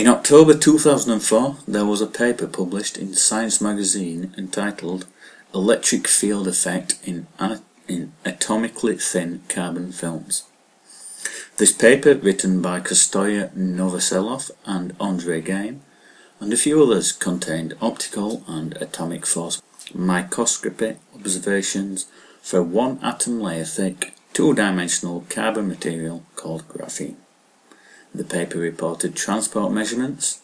In October 2004, there was a paper published in Science magazine entitled Electric Field Effect in, in Atomically Thin Carbon Films. This paper, written by Kostya Novoselov and Andre Geim, and a few others, contained optical and atomic force microscopy observations for one atom layer thick, two-dimensional carbon material called graphene. The paper reported transport measurements,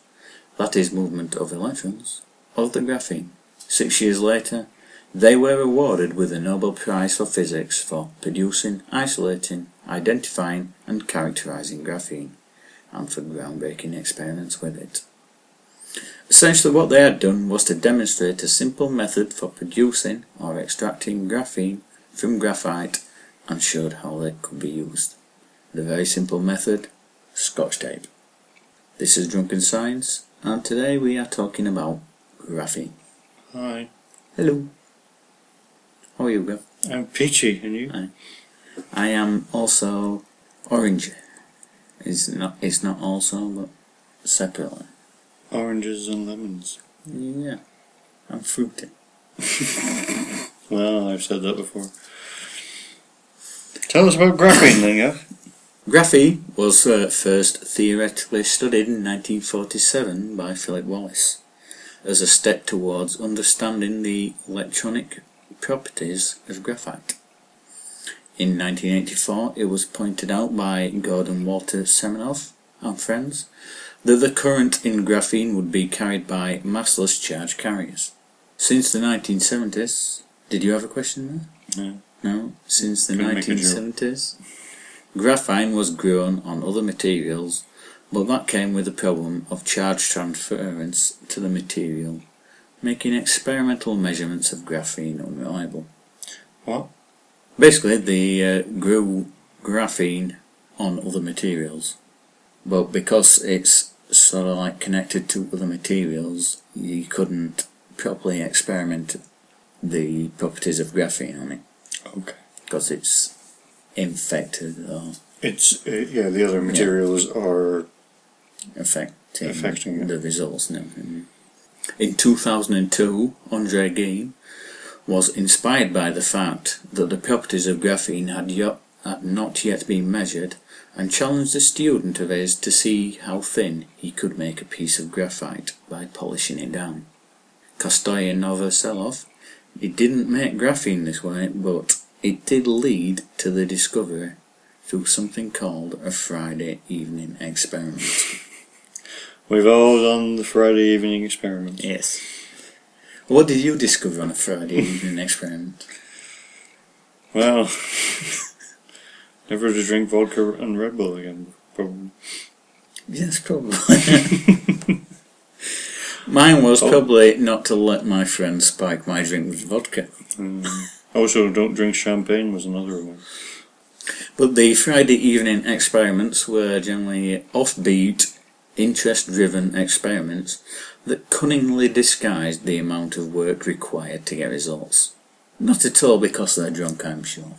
that is movement of electrons, of the graphene. Six years later, they were awarded with the Nobel Prize for Physics for producing, isolating, identifying and characterizing graphene, and for groundbreaking experiments with it. Essentially what they had done was to demonstrate a simple method for producing or extracting graphene from graphite and showed how they could be used. The very simple method Scotch tape. This is Drunken Science, and today we are talking about graphene. Hi. Hello. How are you, Gav? I'm peachy, and you? Hi. I am also orange. It's not. It's not also, but separately. Oranges and lemons. Yeah. I'm fruity. well, I've said that before. Tell us about graphene, then, yeah. Graphene was uh, first theoretically studied in 1947 by Philip Wallace as a step towards understanding the electronic properties of graphite. In 1984 it was pointed out by Gordon Walter Semenoff and friends that the current in graphene would be carried by massless charge carriers. Since the 1970s, did you have a question there? No. No, since the 1970s. Graphene was grown on other materials, but that came with the problem of charge transference to the material, making experimental measurements of graphene unreliable. What? Basically, they uh, grew graphene on other materials, but because it's sort of like connected to other materials, you couldn't properly experiment the properties of graphene on it. Okay. Because it's infected or it's uh, yeah the other materials yeah. are affecting, affecting the results and everything. In 2002, Andre Geim was inspired by the fact that the properties of graphene had, had not yet been measured and challenged a student of his to see how thin he could make a piece of graphite by polishing it down. Kostya Novoselov, he didn't make graphene this way, but it did lead to the discovery through something called a Friday evening experiment. We've all done the Friday evening experiment. Yes. What did you discover on a Friday evening experiment? Well, never to drink vodka and Red Bull again, probably. Yes, probably. Mine was oh. probably not to let my friends spike my drink with vodka. Mm. Also, don't drink champagne was another one. But the Friday evening experiments were generally offbeat, interest driven experiments that cunningly disguised the amount of work required to get results. Not at all because they're drunk, I'm sure.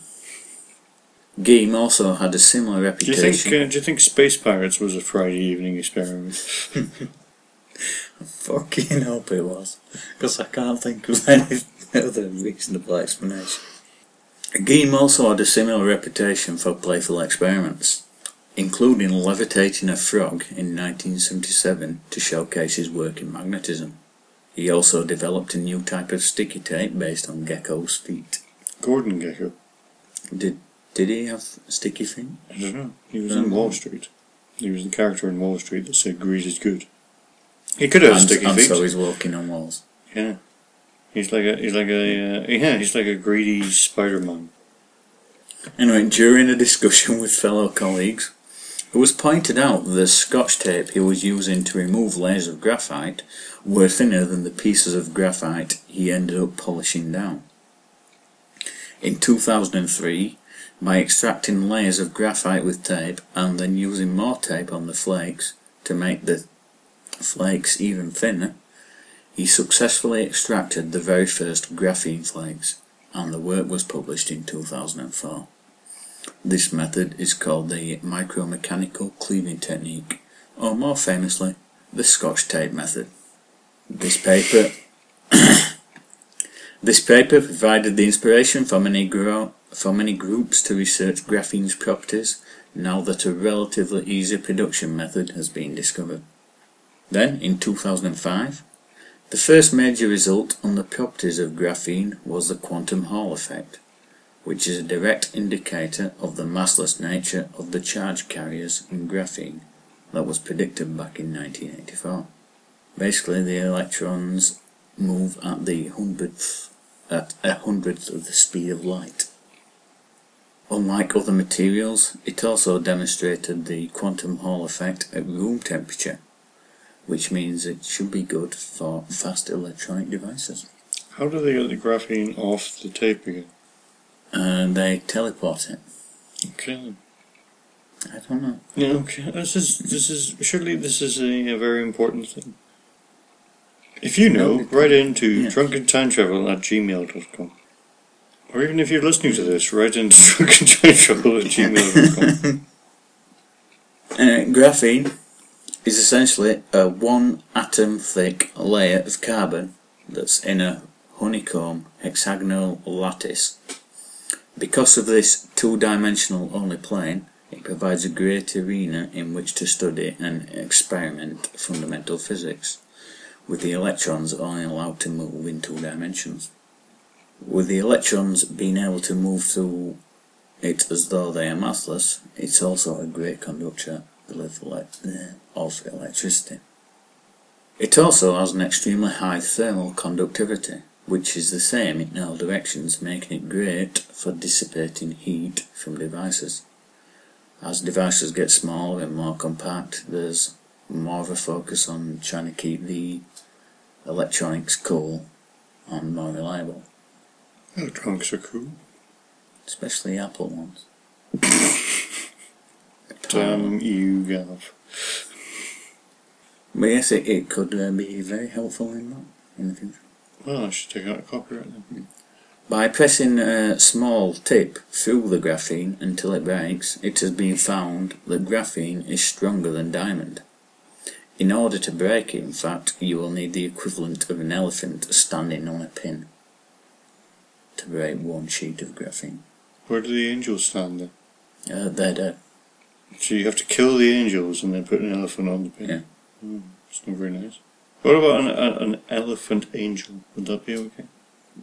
Geim also had a similar reputation. Do you think, uh, do you think Space Pirates was a Friday evening experiment? I fucking hope it was. Because I can't think of any other reasonable explanation. Geim also had a similar reputation for playful experiments, including levitating a frog in 1977 to showcase his work in magnetism. He also developed a new type of sticky tape based on gecko's feet. Gordon Gekko. Did did he have sticky feet? I don't know. He was um, in Wall Street. He was the character in Wall Street that said grease is good. He could have and, sticky and feet. so he's walking on walls. Yeah. He's like a he's like a uh, yeah he's like a greedy Spider Man. Anyway, during a discussion with fellow colleagues, it was pointed out that the scotch tape he was using to remove layers of graphite were thinner than the pieces of graphite he ended up polishing down. In 2003, by extracting layers of graphite with tape and then using more tape on the flakes to make the flakes even thinner, he successfully extracted the very first graphene flakes, and the work was published in 2004. This method is called the micromechanical cleaving technique, or more famously, the Scotch tape method. This paper this paper provided the inspiration for many, for many groups to research graphene's properties now that a relatively easy production method has been discovered. Then, in 2005, the first major result on the properties of graphene was the quantum Hall effect, which is a direct indicator of the massless nature of the charge carriers in graphene that was predicted back in 1984. Basically, the electrons move at the hundredth at a hundredth of the speed of light. Unlike other materials, it also demonstrated the quantum Hall effect at room temperature, which means it should be good for fast electronic devices. How do they get the graphene off the tape again? And they teleport it. Okay. I don't know. Yeah, okay. This is this is surely this is a, a very important thing. If you know, No, it- write into yeah. drunkenTimeTravel at gmail.com. Or even if you're listening to this, write into drunkenTimeTravel at gmail.com. Uh, graphene is essentially a one atom thick layer of carbon that's in a honeycomb hexagonal lattice. Because of this two dimensional only plane, it provides a great arena in which to study and experiment fundamental physics, with the electrons only allowed to move in two dimensions. With the electrons being able to move through it as though they are massless, it's also a great conductor of of electricity. It also has an extremely high thermal conductivity, which is the same in all directions, making it great for dissipating heat from devices. As devices get smaller and more compact, there's more of a focus on trying to keep the electronics cool and more reliable, Electronics are cool. especially Apple ones. Damn you, have. But yes, it, it could uh, be very helpful in that in the future. Well, I should take out a copyright then. By pressing a small tip through the graphene until it breaks, it has been found that graphene is stronger than diamond. In order to break it, in fact, you will need the equivalent of an elephant standing on a pin to break one sheet of graphene. Where do the angels stand then? Uh, they're dead. So you have to kill the angels and then put an elephant on the pin? Yeah. Hmm, it's not very nice. What about an, a, an elephant angel? Would that be okay?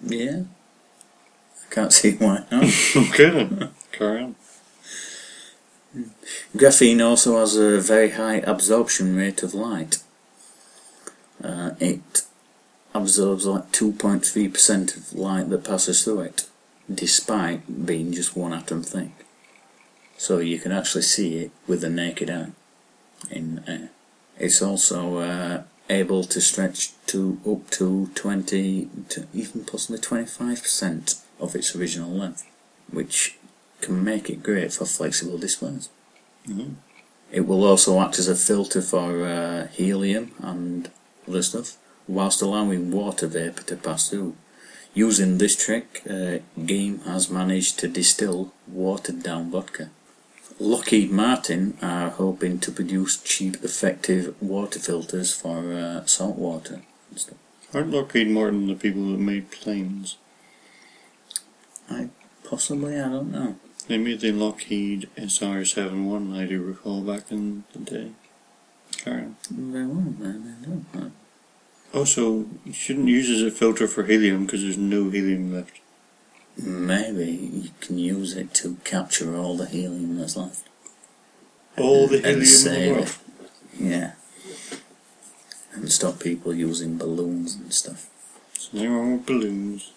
Yeah. I can't see why not. okay then. Carry on. Graphene also has a very high absorption rate of light. Uh, it absorbs like 2.3% of light that passes through it, despite being just one atom thick. So you can actually see it with the naked eye in air. It's also uh, able to stretch to up to 20 to even possibly 25% of its original length, which can make it great for flexible displays. Mhm. It will also act as a filter for uh, helium and other stuff, whilst allowing water vapour to pass through. Using this trick, uh, Geim has managed to distill watered down vodka. Lockheed Martin are hoping to produce cheap, effective water filters for uh, salt water and stuff. Aren't Lockheed Martin the people that made planes? I Possibly, I don't know. They made the Lockheed SR-71, I do recall, back in the day. On. Very well, I don't know. Also, you shouldn't use it as a filter for helium because there's no helium left. Maybe you can use it to capture all the helium that's left. All the And helium in the save world. it. Yeah. And stop people using balloons and stuff. Something wrong with balloons.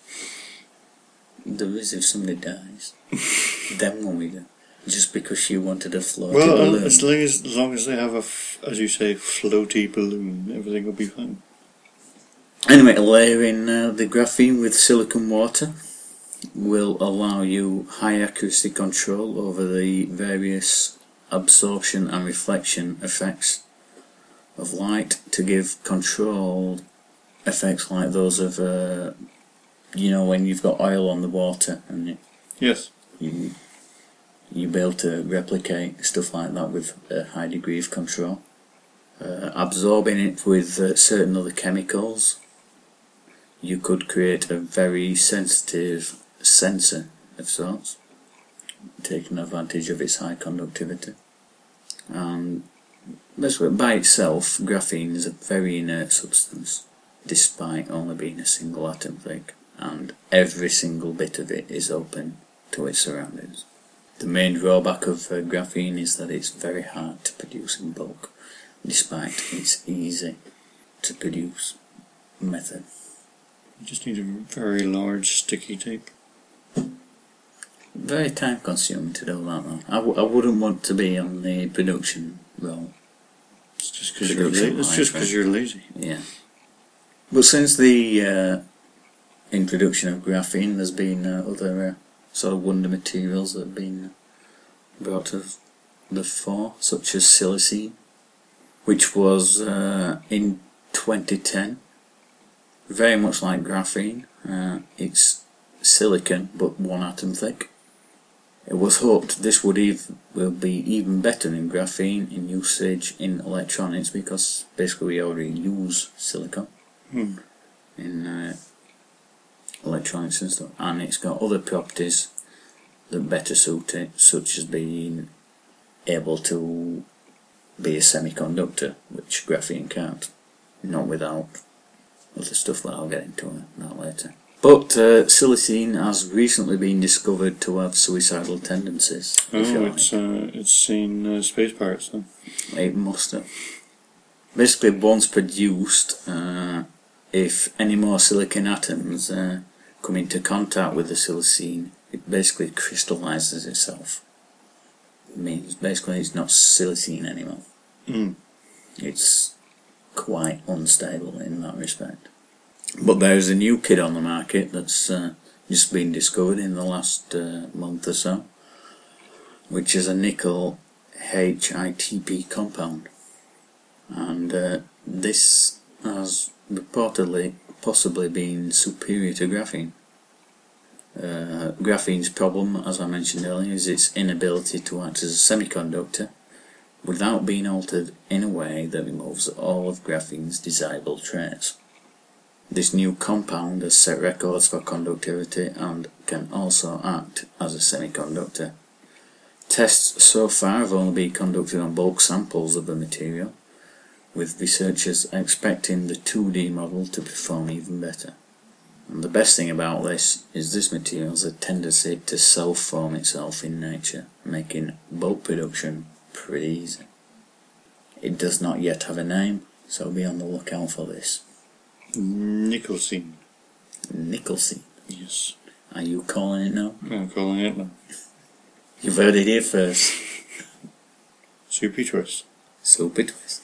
There is if somebody dies. then what we do? Just because you wanted a floaty Well, uh, balloon. as long as, as long as they have a, f- as you say, floaty balloon, everything will be fine. Anyway, layering uh, the graphene with silicon water will allow you high accuracy control over the various absorption and reflection effects of light to give controlled effects like those of, uh, you know, when you've got oil on the water and it, Yes. you you be able to replicate stuff like that with a high degree of control uh, absorbing it with uh, certain other chemicals, you could create a very sensitive sensor of sorts, taking advantage of its high conductivity. And basically, by itself, graphene is a very inert substance, despite only being a single atom thick, and every single bit of it is open to its surroundings. The main drawback of uh, graphene is that it's very hard to produce in bulk, despite its easy to produce method. You just need a very large sticky tape. Very time consuming to do that though. I, w- I wouldn't want to be on the production role. It's just because you're, Production la- it's just right? 'cause you're lazy. Yeah. But since the uh, introduction of graphene, there's been uh, other uh, sort of wonder materials that have been brought to the fore, such as silicene, which was uh, in 2010. Very much like graphene, uh, it's silicon but one atom thick. It was hoped this would ev- will be even better than graphene in usage in electronics because basically we already use silicon Hmm. in uh, electronics and stuff, and it's got other properties that better suit it, such as being able to be a semiconductor, which graphene can't, not without other stuff that I'll get into that later. But uh, silicene has recently been discovered to have suicidal tendencies. Oh, like. it's uh, it's seen uh, space pirates then. It must have. Basically, once produced, uh, if any more silicon atoms uh, come into contact with the silicene, it basically crystallizes itself. It means basically it's not silicene anymore. Mm. It's quite unstable in that respect. But there's a new kid on the market that's uh, just been discovered in the last uh, month or so, which is a nickel HITP compound. And uh, this has reportedly possibly been superior to graphene. Uh, graphene's problem, as I mentioned earlier, is its inability to act as a semiconductor without being altered in a way that removes all of graphene's desirable traits. This new compound has set records for conductivity and can also act as a semiconductor. Tests so far have only been conducted on bulk samples of the material, with researchers expecting the 2D model to perform even better. And the best thing about this is this material has a tendency to self-form itself in nature, making bulk production pretty easy. It does not yet have a name, so be on the lookout for this. Nicholson. Nicholson. Yes. Are you calling it now? I'm calling it now. You've heard it here first. Soupy twist. Super twist.